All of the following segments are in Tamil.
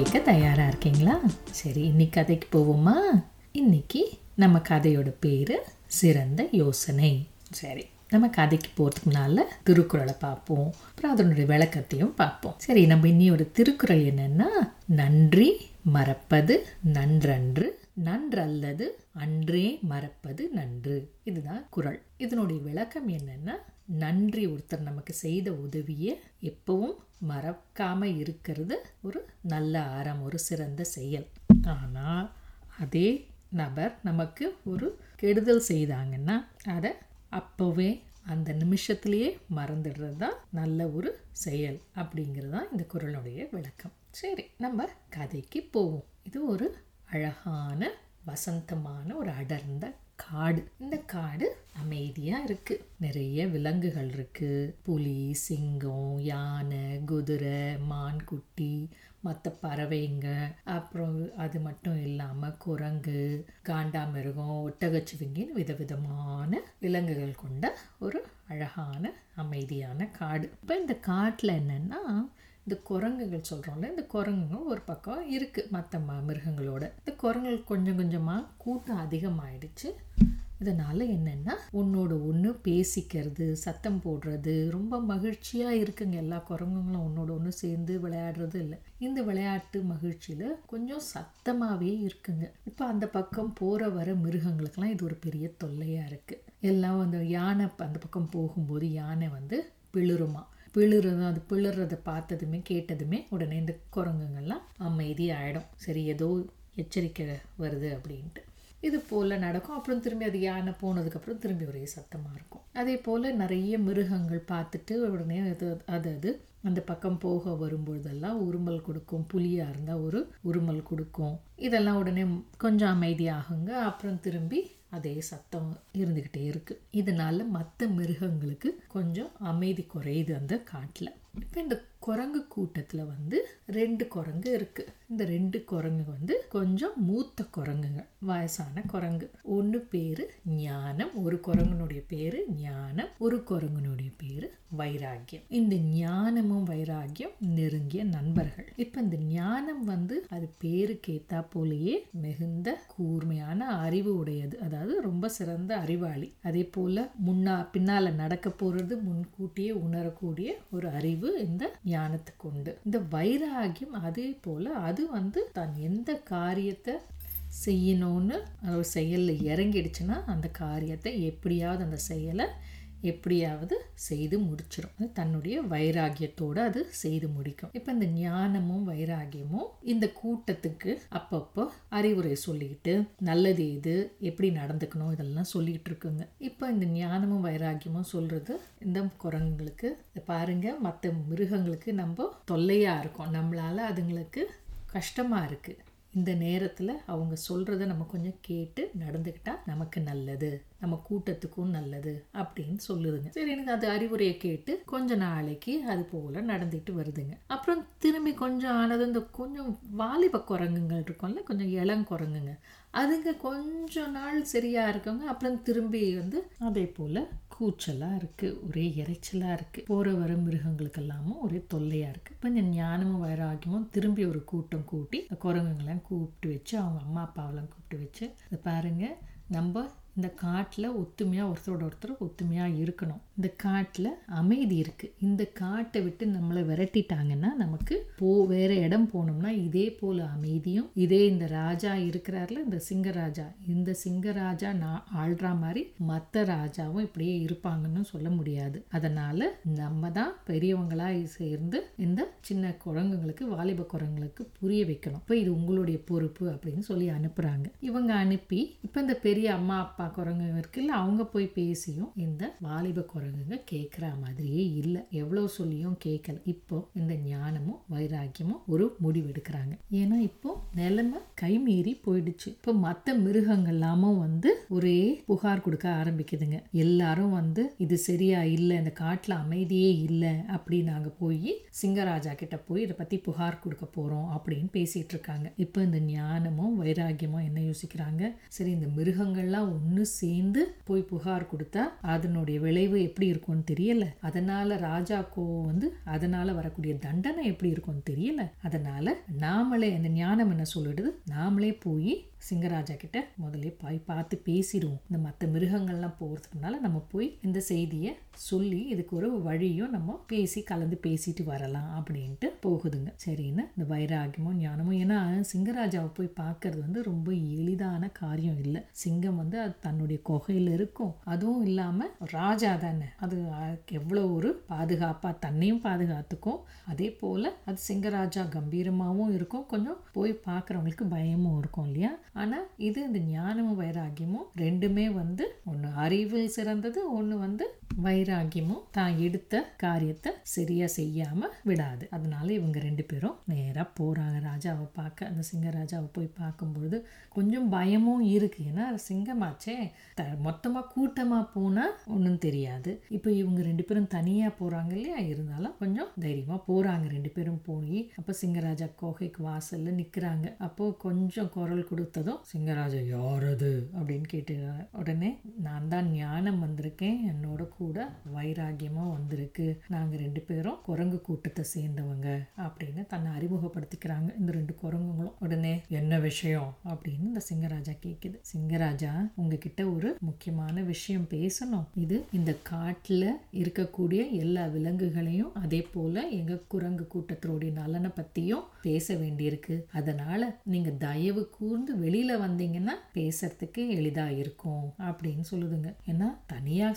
கேட்க தயாராக இருக்கீங்களா? சரி இன்னைக்கு கதைக்கு போவோமா? இன்னைக்கு நம்ம கதையோட பேர் சிறந்த யோசனை. சரி நம்ம கதைக்கு போகிறதுக்கு திருக்குறளை பார்ப்போம். அப்புறம் அதனுடைய விளக்கத்தையும் பார்ப்போம். சரி நம்ம இன்னையோட திருக்குறள் என்னன்னா நன்றி மறப்பது நன்றன்று நன்றல்லது அன்றே மறப்பது நன்று. இதுதான் குறள். இதனுடைய விளக்கம் என்னன்னா நன்றி ஒருத்தர் நமக்கு செய்த உதவியை எப்பவும் மறக்காம இருக்கிறது ஒரு நல்ல ஆரம் ஒரு சிறந்த செயல். ஆனால் அதே நபர் நமக்கு ஒரு கெடுதல் செய்தாங்கன்னா அதை அப்போவே அந்த நிமிஷத்துலேயே மறந்துடுறது தான் நல்ல ஒரு செயல் அப்படிங்கிறது தான் இந்த குரலுடைய விளக்கம். சரி நம்ம கதைக்கு போவோம். இது ஒரு அழகான வசந்தமான ஒரு அடர்ந்த காடு. இந்த காடு அமைதியா இருக்கு. நிறைய விலங்குகள் இருக்கு. புலி சிங்கம் யானை குதிரை மான் குட்டி மற்ற பறவைங்க. அப்புறம் அது மட்டும் இல்லாமல் குரங்கு காண்டாமிருகம் ஒட்டகச்சிவிங்கின்னு விதவிதமான விலங்குகள் கொண்ட ஒரு அழகான அமைதியான காடு. இப்போ இந்த காட்டில் என்னென்னா இந்த குரங்குகள் சொல்கிறோம்ல இந்த குரங்குங்க ஒரு பக்கம் இருக்குது மற்ற ம மிருகங்களோட. இந்த குரங்குகள் கொஞ்சம் கொஞ்சமாக கூட்டம் அதிகமாகிடுச்சு இதனால் என்னென்னா ஒன்றோட ஒன்று பேசிக்கிறது சத்தம் போடுறது ரொம்ப மகிழ்ச்சியாக இருக்குங்க. எல்லா குரங்குங்களும் ஒன்றோட ஒன்று சேர்ந்து விளையாடுறது இல்லை. இந்த விளையாட்டு மகிழ்ச்சியில் கொஞ்சம் சத்தமாகவே இருக்குங்க. இப்போ அந்த பக்கம் போகிற வர மிருகங்களுக்கெல்லாம் இது ஒரு பெரிய தொல்லையாக இருக்குது எல்லாம் அந்த யானை அந்த பக்கம் போகும்போது யானை வந்து பிளிருமா பிளிறதும் அது பிளிறதை பார்த்ததுமே கேட்டதுமே உடனே இந்த குரங்குங்கள்லாம் அமைதி ஆகிடும் சரி ஏதோ எச்சரிக்கை வருது அப்படின்ட்டு. இது போல் நடக்கும். அப்புறம் திரும்பி அது யானை போனதுக்கப்புறம் திரும்பி ஒரே சத்தமாக இருக்கும். அதே போல் நிறைய மிருகங்கள் பார்த்துட்டு உடனே அது அது அது அந்த பக்கம் போக வரும்பொழுதெல்லாம் உருமல் கொடுக்கும். புலியாக இருந்தால் ஒரு உருமல் கொடுக்கும். இதெல்லாம் உடனே கொஞ்சம் அமைதியாகுங்க. அப்புறம் திரும்பி அதே சத்தம் இருந்துக்கிட்டே இருக்குது இதனால் மற்ற மிருகங்களுக்கு கொஞ்சம் அமைதி குறையுது அந்த காட்டில். இப்போ இந்த குரங்கு கூட்டத்தில் வந்து ரெண்டு குரங்கு இருக்கு. இந்த ரெண்டு குரங்கு வந்து கொஞ்சம் மூத்த குரங்குங்க வயசான குரங்கு. ஒன்று பேரு ஞானம் ஒரு குரங்குனுடைய பேரு ஞானம் ஒரு குரங்குனுடைய பேரு வைராக்கியம். இந்த ஞானமும் வைராக்கியம் நெருங்கிய நண்பர்கள். இப்போ இந்த ஞானம் வந்து அது பேருக்கு ஏத்தா போலேயே மிகுந்த கூர்மையான அறிவு உடையது. அதாவது ரொம்ப சிறந்த அறிவாளி. அதே போல முன்னா பின்னால நடக்க போறது முன்கூட்டியே உணரக்கூடிய ஒரு அறிவு இந்த ஞானத்துக்கு உண்டு. இந்த வைராகியம் அதே போல அது வந்து தான் எந்த காரியத்தை செய்யணும்னு ஒரு செயலில் இறங்கிடுச்சுன்னா அந்த காரியத்தை எப்படியாவது அந்த செயலை எப்படியாவது செய்து முடிச்சிடும் தன்னுடைய வைராகியத்தோடு அது செய்து முடிக்கும். இப்போ இந்த ஞானமும் வைராகியமும் இந்த கூட்டத்துக்கு அப்பப்போ அறிவுரை சொல்லிக்கிட்டு நல்லது இது எப்படி நடந்துக்கணும் இதெல்லாம் சொல்லிக்கிட்டு இருக்குங்க. இப்போ இந்த ஞானமும் வைராகியமும் சொல்கிறது இந்த குரங்குங்களுக்கு பாருங்க மற்ற மிருகங்களுக்கு நம்ம தொல்லையாக இருக்கும். நம்மளால அதுங்களுக்கு கஷ்டமாக இருக்குது இந்த நேரத்தில் அவங்க சொல்கிறத நம்ம கொஞ்சம் கேட்டு நடந்துக்கிட்டால் நமக்கு நல்லது. நம்ம கூட்டத்துக்கும் நல்லது அப்படின்னு சொல்லுதுங்க. சரி எனக்கு அது அறிவுரையை கேட்டு கொஞ்ச நாளைக்கு அது போல் நடந்துட்டு வருதுங்க. அப்புறம் திரும்பி கொஞ்சம் ஆனது இந்த கொஞ்சம் வாலிப குரங்குங்கள் இருக்கும்ல கொஞ்சம் இளங்குரங்குங்க அதுங்க கொஞ்ச நாள் சரியாக இருக்குங்க அப்புறம் திரும்பி வந்து அதே போல் கூச்சலாக இருக்குது ஒரே இறைச்சலாக இருக்குது போகிற வர மிருகங்களுக்கெல்லாமும் ஒரே தொல்லையாக இருக்குது இப்போ இந்த ஞானமும் வைராகியமும் திரும்பி ஒரு கூட்டம் கூட்டி குரங்குங்களாம் கூப்பிட்டு வச்சு அவங்க அம்மா அப்பாவெல்லாம் கூப்பிட்டு வச்சு அதை பாருங்கள் நம்ம இந்த காட்டில் ஒத்துமையாக ஒருத்தரோட ஒருத்தர் ஒத்துமையாக இருக்கணும். இந்த காட்டில் அமைதி இருக்குது இந்த காட்டை விட்டு நம்மளை விரட்டிட்டாங்கன்னா நமக்கு போ வேறு இடம் போனோம்னா இதே போல் அமைதியும் இதே இந்த ராஜா இருக்கிறார்ல இந்த சிங்கராஜா இந்த சிங்கராஜா நான் ஆள்ற மாதிரி மற்ற ராஜாவும் இப்படியே இருப்பாங்கன்னு சொல்ல முடியாது. அதனால் நம்ம தான் பெரியவங்களாக சேர்ந்து இந்த சின்ன குரங்குங்களுக்கு வாலிப குரங்குகளுக்கு புரிய வைக்கணும். இப்போ இது உங்களுடைய பொறுப்பு அப்படின்னு சொல்லி அனுப்புகிறாங்க இவங்க அனுப்பி இப்போ இந்த பெரிய அம்மா அப்பா குரங்கு இருக்குல்ல அவங்க போய் பேசியும் இந்த வாலிப குரங்குங்க கேட்குற மாதிரியே இல்லை. எவ்வளோ சொல்லியும் கேட்கல இப்போ இந்த ஞானமும் வைராக்கியமும் ஒரு முடிவு எடுக்கிறாங்க ஏன்னா இப்போ நிலைமை கைமீறி போயிடுச்சு. இப்போ மற்ற மிருகங்கள்லாமும் வந்து ஒரே புகார் கொடுக்க ஆரம்பிக்குதுங்க. எல்லாரும் வந்து இது சரியா இல்லை இந்த காட்டில் அமைதியே இல்லை அப்படின்னு நாங்கள் போய் சிங்கராஜா கிட்ட போய் இதை பற்றி புகார் கொடுக்க போகிறோம் அப்படின்னு பேசிட்டு இருக்காங்க. இப்போ இந்த ஞானமும் வைராக்கியமும் என்ன யோசிக்கிறாங்க? சரி இந்த மிருகங்கள்லாம் ஒன்று ஒன்று சேர்ந்து போய் புகார் கொடுத்தா அதனுடைய விளைவு எப்படி இருக்கும்னு தெரியல. அதனால ராஜா கோவம் வந்து அதனால வரக்கூடிய தண்டனை எப்படி இருக்கும்னு தெரியல. அதனால நாமளே அந்த ஞானம் என்ன சொல்லிடுது நாமளே போய் சிங்கராஜா கிட்ட முதலே போய் பார்த்து பேசிடுவோம். இந்த மற்ற மிருகங்கள்லாம் போகிறதுனால நம்ம போய் இந்த செய்தியை சொல்லி இதுக்கு ஒரு வழியும் நம்ம பேசி கலந்து பேசிட்டு வரலாம் அப்படின்ட்டு போகுதுங்க. சரின்னு இந்த வைராகியமும் ஞானமும் ஏன்னா சிங்கராஜாவை போய் பார்க்கறது வந்து ரொம்ப எளிதான காரியம் இல்லை. சிங்கம் வந்து அது தன்னுடைய குகையில் இருக்கும். அதுவும் இல்லாமல் ராஜா தானே. அது அதுக்கு எவ்வளோ ஒரு பாதுகாப்பாக தன்னையும் பாதுகாத்துக்கும். அதே போல் அது சிங்கராஜா கம்பீரமாகவும் இருக்கும். கொஞ்சம் போய் பார்க்குறவங்களுக்கு பயமும் இருக்கும் இல்லையா? ஆனால் இது இந்த ஞானமும் வைராகியமும் ரெண்டுமே வந்து ஒன்று அறிவில் சிறந்தது ஒன்று வந்து வைராகியமும் தான் எடுத்த காரியத்தை சரியா செய்யாம விடாது. அதனால இவங்க ரெண்டு பேரும் நேரா போறாங்க. ராஜாவை பார்க்க அந்த சிங்க ராஜாவை போய் பார்க்கும்பொழுது கொஞ்சம் பயமும் இருக்கு. ஏன்னா சிங்கமாச்சே த மொத்தமா கூட்டமா போனா ஒன்றும் தெரியாது. இப்போ இவங்க ரெண்டு பேரும் தனியா போறாங்க இல்லையா? இருந்தாலும் கொஞ்சம் தைரியமா போறாங்க. ரெண்டு பேரும் போய் அப்போ சிங்கராஜா கோகைக்கு வாசல்ல நிக்கிறாங்க. அப்போ கொஞ்சம் குரல் கொடுத்ததும் சிங்கராஜா யாரது அப்படின்னு கேட்டு உடனே நான் தான் ஞானம் வந்திருக்கேன். என்னோட கூட வைராகியமா வந்திருக்கு. நாங்க ரெண்டு பேரும் குரங்கு கூட்டத்தை சேர்ந்தவங்க அப்படின்னு தன்னை அறிமுகப்படுத்திக்கிறாங்க. இந்த ரெண்டு குரங்குங்களும் உடனே என்ன விஷயம் அப்படின்னு இந்த சிங்கராஜா கேக்குது. சிங்கராஜா உங்ககிட்ட ஒரு முக்கியமான விஷயம் பேசணும். இது இந்த காட்டுல இருக்கக்கூடிய எல்லா விலங்குகளையும் அதே போல எங்க குரங்கு கூட்டத்தினுடைய நலனை பத்தியும் பேச வேண்டியிருக்கு. அதனால நீங்க தயவு கூர்ந்து வெளியில வந்தீங்கன்னா பேசுறதுக்கு எளிதா இருக்கும் அப்படின்னு சொல்லுதுங்க. ஏன்னா தனியா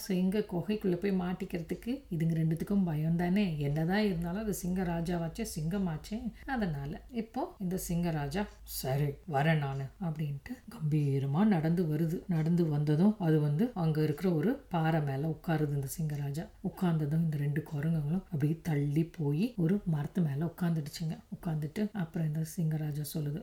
குகை குகைக்குள்ள போய் மாட்டிக்கிறதுக்கு இதுங்க ரெண்டுத்துக்கும் பயம் தானே என்னதான் இருந்தாலும் அது சிங்க ராஜாவாச்சே சிங்கமாச்சே. அதனால இப்போ இந்த சிங்கராஜா சரி வரேன் நான் அப்படின்ட்டு கம்பீரமாக நடந்து வருது. நடந்து வந்ததும் அது வந்து அங்கே இருக்கிற ஒரு பாறை மேலே உட்காருது இந்த சிங்கராஜா. உட்கார்ந்ததும் இந்த ரெண்டு குரங்குங்களும் அப்படியே தள்ளி போய் ஒரு மரத்து மேலே உட்காந்துடுச்சுங்க உட்காந்துட்டு அப்புறம் இந்த சிங்கராஜா சொல்லுது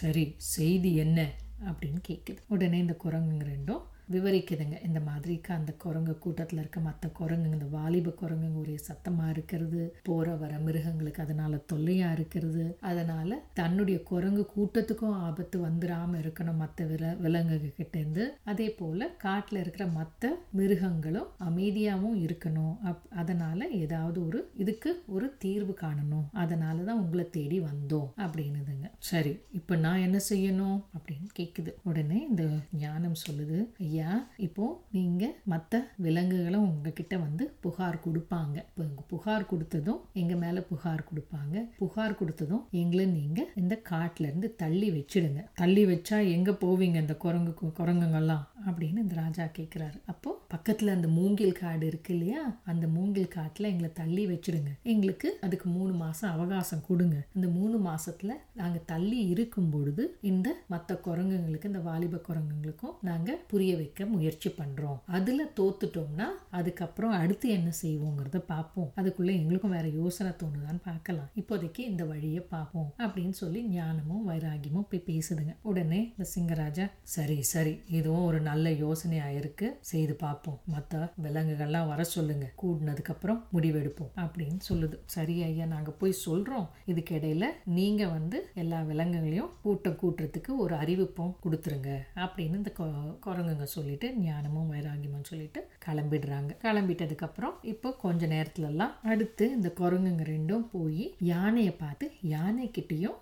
சரி செய்தி என்ன? அப்படின்னு கேட்குது உடனே இந்த குரங்குங்க ரெண்டும் விவரிக்குதுங்க. இந்த மாதிரிக்கு அந்த குரங்கு கூட்டத்தில் இருக்க மற்ற குரங்குங்க இந்த வாலிப குரங்குங்க ஒரே சத்தமாக இருக்கிறது போகிற வர மிருகங்களுக்கு அதனால் தொல்லையாக இருக்கிறது. அதனால் தன்னுடைய குரங்கு கூட்டத்துக்கும் ஆபத்து வந்துடாமல் இருக்கணும் மற்ற வில விலங்குகள் கிட்டேருந்து அதே போல் காட்டில் இருக்கிற மற்ற மிருகங்களும் அமைதியாகவும் இருக்கணும். அப் அதனால் ஏதாவது ஒரு இதுக்கு ஒரு தீர்வு காணணும். அதனால தான் உங்களை தேடி வந்தோம் அப்படின்னுதுங்க. சரி இப்போ நான் என்ன செய்யணும் அப்படின்னு கேட்குது உடனே இந்த ஞானம் சொல்லுது ஐயா இப்போ நீங்க மற்ற விலங்குகளும் உங்ககிட்ட வந்து புகார் கொடுப்பாங்க. இப்போ புகார் கொடுத்ததும் எங்க மேல புகார் கொடுப்பாங்க. புகார் கொடுத்ததும் எங்களை நீங்க இந்த காட்டுல இருந்து தள்ளி வச்சிடுங்க. தள்ளி வச்சா எங்க போவீங்க இந்த குரங்கு குரங்குங்கெல்லாம் அப்படின்னு இந்த ராஜா கேட்கிறாரு அப்போ பக்கத்துல அந்த மூங்கில் காடு இருக்கு இல்லையா? அந்த மூங்கில் காட்டுல எங்களை தள்ளி வச்சிடுங்க. எங்களுக்கு அதுக்கு மூணு மாசம் அவகாசம் கொடுங்க. இந்த மூணு மாசத்துல நாங்க தள்ளி இருக்கும் பொழுது இந்த மற்ற குரங்குங்களுக்கு இந்த வாலிப குரங்குங்களுக்கும் நாங்க புரிய வைக்க முயற்சி பண்றோம். அதுல தோத்துட்டோம்னா அதுக்கப்புறம் அடுத்து என்ன செய்வோங்கிறத பார்ப்போம். அதுக்குள்ள எங்களுக்கும் வேற யோசனை தோணுதான்னு பார்க்கலாம். இப்போதைக்கு இந்த வழியை பார்ப்போம் அப்படின்னு சொல்லி ஞானமும் வைராகியமும் போய் பேசுதுங்க. உடனே இந்த சிங்கராஜா சரி சரி. இதுவும் ஒரு நல்ல யோசனையா இருக்கு. செய்து பார்ப்போம். மற்ற விலங்குகள்லாம் வர சொல்லுங்க. கூடினதுக்கு அப்புறம் முடிவெடுப்போம். அப்படின்னு சொல்லுது. சரி ஐயா நாங்க போய் சொல்றோம். இதுக்கு இடையில நீங்க வந்து எல்லா விலங்குகளையும் கூட்டம் கூட்டுறதுக்கு ஒரு அறிவிப்பும் கொடுத்துருங்க. அப்படின்னு இந்த கொ- குரங்குங்க சொல்லிட்டு ஞானமும் வைராகியமும் சொல்லிட்டு கிளம்பிடுறாங்க. கிளம்பிட்டதுக்கப்புறம் இப்போ கொஞ்ச நேரத்துலலாம் அடுத்து இந்த குரங்குங்க ரெண்டும் போய் யானையை பார்த்து யானை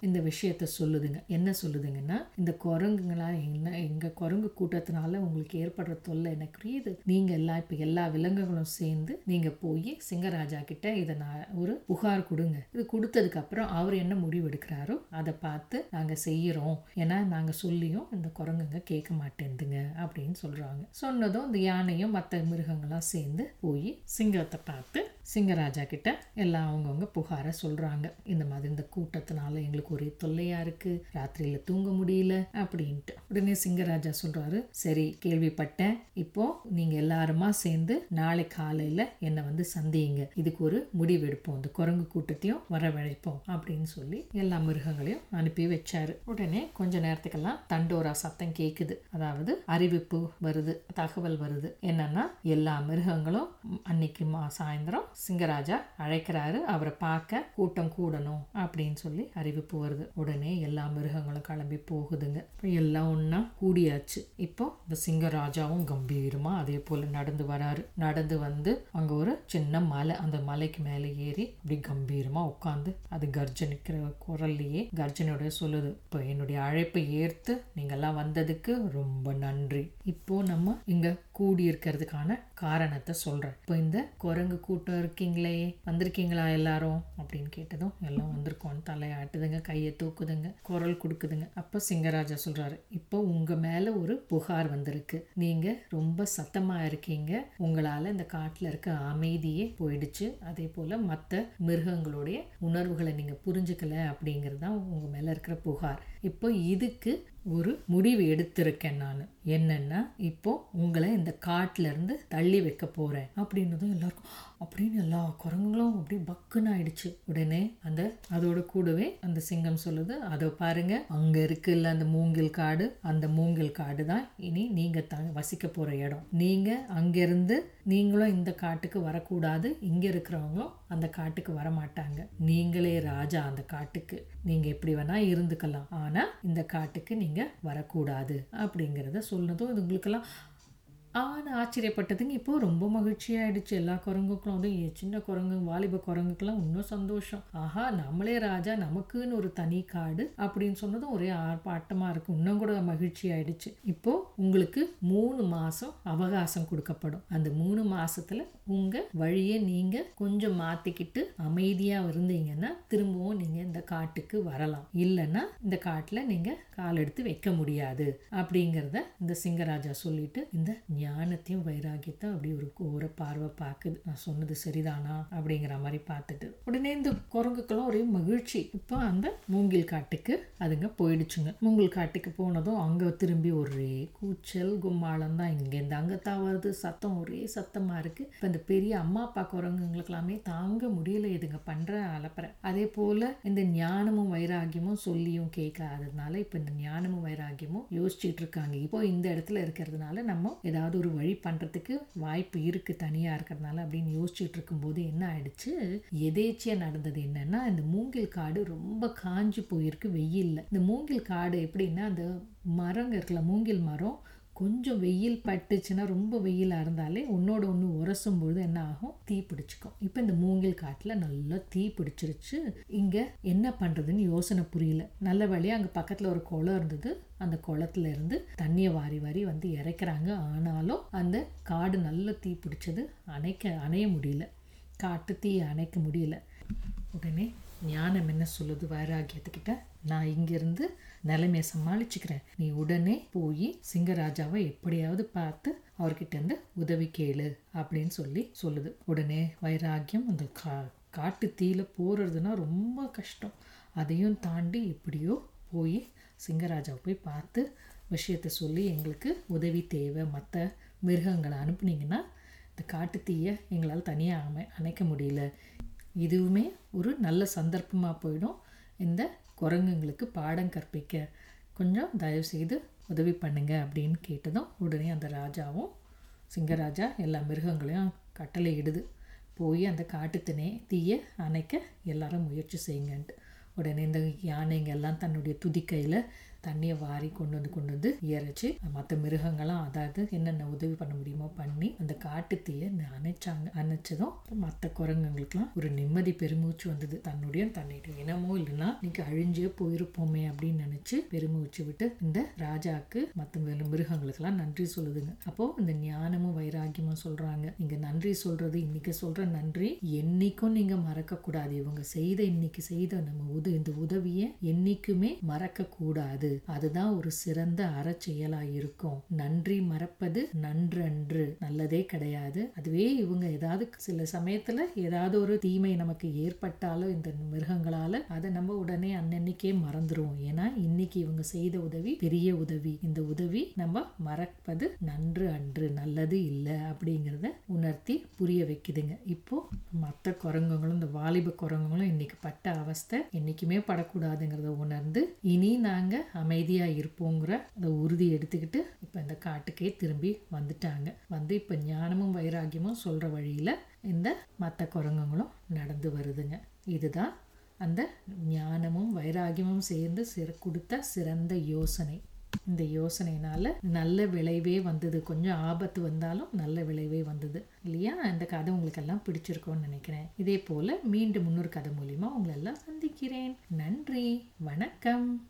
இந்த விஷயத்த சொல்லுதுங்க. என்ன சொல்லுதுங்கன்னா இந்த குரங்குங்களா என்ன எங்கள் குரங்கு கூட்டத்தினால உங்களுக்கு ஏற்படுற தொல்லை எனக்கு புரியுது நீங்கள் எல்லாம் இப்போ எல்லா விலங்குகளும் சேர்ந்து நீங்கள் போய் சிங்கராஜா கிட்ட இதை நான் ஒரு புகார் கொடுங்க. இது கொடுத்ததுக்கப்புறம் அவர் என்ன முடிவு எடுக்கிறாரோ அதை பார்த்து நாங்கள் செய்கிறோம் ஏன்னா நாங்கள் சொல்லியும் இந்த குரங்குங்க கேட்க மாட்டேங்குதுங்க அப்படின்னு சொல்றாங்க. சொன்னதும் இந்த யானையும் மற்ற மிருகங்களாம் சேர்ந்து போய் சிங்கத்தை பார்த்து சிங்கராஜா கிட்ட எல்லாம் அவங்கவுங்க புகார சொல்றாங்க. இந்த மாதிரி இந்த கூட்டத்தினால எங்களுக்கு ஒரே தொல்லையா இருக்கு. ராத்திரியில தூங்க முடியல அப்படின்ட்டு. உடனே சிங்கராஜா சொல்றாரு சரி கேள்விப்பட்டேன். இப்போ நீங்க எல்லாருமா சேர்ந்து நாளை காலையில என்னை வந்து சந்தியுங்க. இதுக்கு ஒரு முடிவெடுப்போம் இந்த குரங்கு கூட்டத்தையும் வரவழைப்போம். அப்படின்னு சொல்லி எல்லா மிருகங்களையும் அனுப்பி வச்சாரு. உடனே கொஞ்ச நேரத்துக்கெல்லாம் தண்டோரா சத்தம் கேக்குது. அதாவது அறிவிப்பு வருது தகவல் வருது. என்னன்னா எல்லா மிருகங்களும் அன்னைக்கு மா சாயந்தரம் சிங்கராஜா அழைக்கிறாரு. அவரை பார்க்க கூட்டம் கூடணும் அப்படின்னு சொல்லி அறிவிப்பு வருது. உடனே எல்லா மிருகங்களும் கிளம்பி போகுதுங்க. எல்லாம் ஒன்றா கூடியாச்சு. இப்போ இந்த சிங்கராஜாவும் கம்பீரமா அதே போல நடந்து வராரு. நடந்து வந்து அங்க ஒரு சின்ன மலை அந்த மலைக்கு மேலே ஏறி அப்படி கம்பீரமா உட்காந்து அது கர்ஜனிக்கிற குரல்லையே கர்ஜனையோட சொல்லுது. இப்போ என்னுடைய அழைப்பை ஏற்று நீங்கெல்லாம் வந்ததுக்கு ரொம்ப நன்றி. இப்போ நம்ம இங்க கூடி இருக்கிறதுக்கான காரணத்தை சொல்றேன். இப்போ இந்த குரங்கு கூட்டம் இருக்கீங்களே வந்திருக்கீங்களா எல்லாரும்? அப்படின்னு கேட்டதும் எல்லாம் வந்திருக்கோம். தலையாட்டுதுங்க கையை தூக்குதுங்க குரல் கொடுக்குதுங்க. அப்போ சிங்கராஜா சொல்றாரு இப்போ உங்கள் மேலே ஒரு புகார் வந்திருக்கு. நீங்கள் ரொம்ப சத்தமாக இருக்கீங்க. உங்களால் இந்த காட்டில் இருக்க அமைதியே போயிடுச்சு. அதே போல் மற்ற மிருகங்களுடைய உணர்வுகளை நீங்கள் புரிஞ்சுக்கல அப்படிங்கிறது தான் உங்கள் மேலே இருக்கிற புகார். இப்போ இதுக்கு ஒரு முடிவு எடுத்திருக்கேன் நான். என்னென்னா இப்போ உங்களை இந்த காட்டிலேருந்து தள்ளி வைக்க போகிறேன் அப்படின்னதும் எல்லாருக்கும் அப்படின்னு எல்லா குரங்குகளும் அப்படி பக்குன்னு ஆயிடுச்சு. உடனே அந்த அதோட கூடவே அந்த சிங்கம் சொல்லுது அதை பாருங்க அங்க இருக்குல்ல அந்த மூங்கில் காடு. அந்த மூங்கில் காடு தான் இனி நீங்க த வசிக்க போற இடம். நீங்க அங்கிருந்து நீங்களும் இந்த காட்டுக்கு வரக்கூடாது. இங்க இருக்கிறவங்களும் அந்த காட்டுக்கு வர மாட்டாங்க நீங்களே ராஜா அந்த காட்டுக்கு. நீங்க எப்படி வேணா இருந்துக்கலாம். ஆனா இந்த காட்டுக்கு நீங்க வரக்கூடாது. அப்படிங்கிறத சொன்னதும் இது உங்களுக்கெல்லாம் ஆச்சரியப்பட்டதுங்க. இப்போ ரொம்ப மகிழ்ச்சியாயிடுச்சு எல்லா குரங்குக்கும் அதுவும் சின்ன குரங்கு வாலிப குரங்குக்கெல்லாம் இன்னும் சந்தோஷம். ஆஹா நம்மளே ராஜா நமக்குன்னு ஒரு தனி காடு அப்படின்னு சொன்னதும் ஒரே ஆர்ப்பாட்டமா இருக்கு. இன்னும் கூட மகிழ்ச்சி ஆயிடுச்சு. இப்போ உங்களுக்கு மூணு மாசம் அவகாசம் கொடுக்கப்படும். அந்த மூணு மாசத்துல உங்க வழியை நீங்க கொஞ்சம் மாத்திக்கிட்டு அமைதியா இருந்தீங்கன்னா திரும்பவும் நீங்க இந்த காட்டுக்கு வரலாம். இல்லைன்னா இந்த காட்டுல நீங்க கால் எடுத்து வைக்க முடியாது அப்படிங்கிறத இந்த சிங்கராஜா சொல்லிட்டு இந்த ஞானத்தையும் வைராகியத்தை அப்படி ஒரு ஒரு பார்வை பார்க்குது. நான் சொன்னது சரிதானா? அப்படிங்கிற மாதிரி பார்த்துட்டு. உடனே இந்த குரங்குக்கெல்லாம் ஒரே மகிழ்ச்சி. இப்போ அந்த மூங்கில் காட்டுக்கு அதுங்க போயிடுச்சுங்க. மூங்கில் காட்டுக்கு போனதும் அங்கே திரும்பி ஒரே கூச்சல் கும்மாளம் தான். இங்கேருந்து அங்கே வருது. சத்தம் ஒரே சத்தமாக இருக்கு. இப்போ இந்த பெரிய அம்மா அப்பா குரங்குங்களுக்கெல்லாமே தாங்க முடியல இதுங்க பண்ணுற அலப்பறை. அதே போல இந்த ஞானமும் வைராகியமும் சொல்லியும் கேட்காததுனால இப்போ இந்த ஞானமும் வைராகியமும் யோசிச்சுட்டு இருக்காங்க. இப்போ இந்த இடத்துல இருக்கிறதுனால நம்ம ஏதாவது ஒரு வழி பண்ணுறதுக்கு வாய்ப்பு இருக்குது தனியாக இருக்கிறதுனால அப்படின்னு யோசிச்சுட்டு இருக்கும்போது என்ன ஆயிடுச்சு? எதேச்சியாக நடந்தது என்னன்னா இந்த மூங்கில் காடு ரொம்ப காஞ்சி போயிருக்கு வெயில்ல. இந்த மூங்கில் காடு எப்படின்னா அந்த மரங்க இருக்குல்ல மூங்கில் மரம் கொஞ்சம் வெயில் பட்டுச்சுன்னா ரொம்ப வெயிலாக இருந்தாலே உன்னோட ஒன்று உரசும் பொழுது என்ன ஆகும்? தீ பிடிச்சிக்கும். இப்போ இந்த மூங்கில் காட்டில் நல்லா தீ பிடிச்சிருச்சு. இங்கே என்ன பண்ணுறதுன்னு யோசனை புரியல. நல்ல வழியாக அங்கே பக்கத்தில் ஒரு குளம் இருந்தது. அந்த குளத்துல இருந்து தண்ணியை வாரி வாரி வந்து இறைக்கிறாங்க. ஆனாலும் அந்த காடு நல்ல தீ பிடிச்சது அணைக்க அணைய முடியல. காட்டு தீ அணைக்க முடியல. உடனே ஞானம் என்ன சொல்லுது? வைராகியத்துக்கிட்ட நான் இங்கிருந்து நிலைமையை சமாளிச்சுக்கிறேன். நீ உடனே போய் சிங்கராஜாவை எப்படியாவது பார்த்து அவர்கிட்ட இருந்து உதவி கேளு அப்படின்னு சொல்லி சொல்லுது. உடனே வைராகியம் அந்த கா காட்டு தீயில போறதுன்னா ரொம்ப கஷ்டம். அதையும் தாண்டி எப்படியோ போய் சிங்கராஜாவை போய் பார்த்து விஷயத்தை சொல்லி எங்களுக்கு உதவி தேவை. மற்ற மிருகங்களை அனுப்புனீங்கன்னா இந்த காட்டு தீயை எங்களால் தனியாக அமை அணைக்க முடியல. இதுவுமே ஒரு நல்ல சந்தர்ப்பமாக போயிடும். இந்த குரங்குங்களுக்கு பாடம் கற்பிக்க. கொஞ்சம் தயவு செய்து உதவி பண்ணுங்க அப்படின்னு கேட்டதும் உடனே அந்த ராஜாவும் சிங்கராஜா எல்லா மிருகங்களையும் கட்டளையிடுது போய் அந்த காட்டுத்தினே தீயை அணைக்க எல்லாரும் முயற்சி செய்யுங்கன்ட்டு. உடனே இந்த யானைங்க எல்லாம் தன்னுடைய துதிக்கையில் தண்ணியை வாரி கொண்டு வந்து கொண்டு வந்து இறைச்சி மற்ற மிருகங்களாம் அதாவது என்னென்ன உதவி பண்ண முடியுமோ பண்ணி அந்த காட்டுத்தீயை அணைச்சாங்க. அணைச்சதும் மற்ற குரங்குங்களுக்குலாம் ஒரு நிம்மதி பெருமூச்சு வந்தது. தன்னுடைய தன்னுடைய இனமோ இல்லைன்னா இன்னைக்கு அழிஞ்சே போயிருப்போமே அப்படின்னு நினைச்சு பெருமூச்சு விட்டு இந்த ராஜாக்கு மற்ற மிருகங்களுக்கெல்லாம் நன்றி சொல்லுதுங்க. அப்போ இந்த ஞானமும் வைராக்கியமும் சொல்றாங்க. நீங்க நன்றி சொல்றது இன்னைக்கு சொல்ற நன்றி என்னைக்கும் நீங்க மறக்க கூடாது. இவங்க செய்த இன்னைக்கு செய்த நம்ம உத இந்த உதவியை என்னைக்குமே மறக்க கூடாது. அதுதான் ஒரு சிறந்த அறச்செயலா இருக்கும் நன்றி மறப்பது நன்றன்று நல்லதே கிடையாது. அதுவே இவங்க ஏதாவது சில சமயத்துல ஏதாவது ஒரு தீமை நமக்கு ஏற்பட்டாலோ இந்த மிருகங்களால அதை நம்ம உடனே அன்னன்னைக்கே மறந்துருவோம். ஏன்னா இன்னைக்கு இவங்க செய்த உதவி பெரிய உதவி. இந்த உதவி நம்ம மறப்பது நன்று அன்று நல்லது இல்லை அப்படிங்கிறத உணர்த்தி புரிய வைக்குதுங்க. இப்போ மற்ற குரங்குகளும் இந்த வாலிப குரங்குகளும் இன்னைக்கு பட்ட அவஸ்தை என்னைக்குமே படக்கூடாதுங்கிறத உணர்ந்து இனி நாங்கள் அமைதியாக இருப்போங்கிற அந்த உறுதி எடுத்துக்கிட்டு இப்போ இந்த காட்டுக்கே திரும்பி வந்துட்டாங்க. வந்து இப்போ ஞானமும் வைராகியமும் சொல்கிற வழியில் இந்த மற்ற குரங்குங்களும் நடந்து வருதுங்க. இதுதான் அந்த ஞானமும் வைராகியமும் சேர்ந்து சிற கொடுத்த சிறந்த யோசனை. இந்த யோசனையினால நல்ல விளைவே வந்தது. கொஞ்சம் ஆபத்து வந்தாலும் நல்ல விளைவே வந்தது. இல்லையா? இந்த கதை உங்களுக்கு எல்லாம் பிடிச்சிருக்கோன்னு நினைக்கிறேன். இதே போல மீண்டும் முன்னொரு கதை மூலியமா உங்களெல்லாம் சந்திக்கிறேன். நன்றி. வணக்கம்.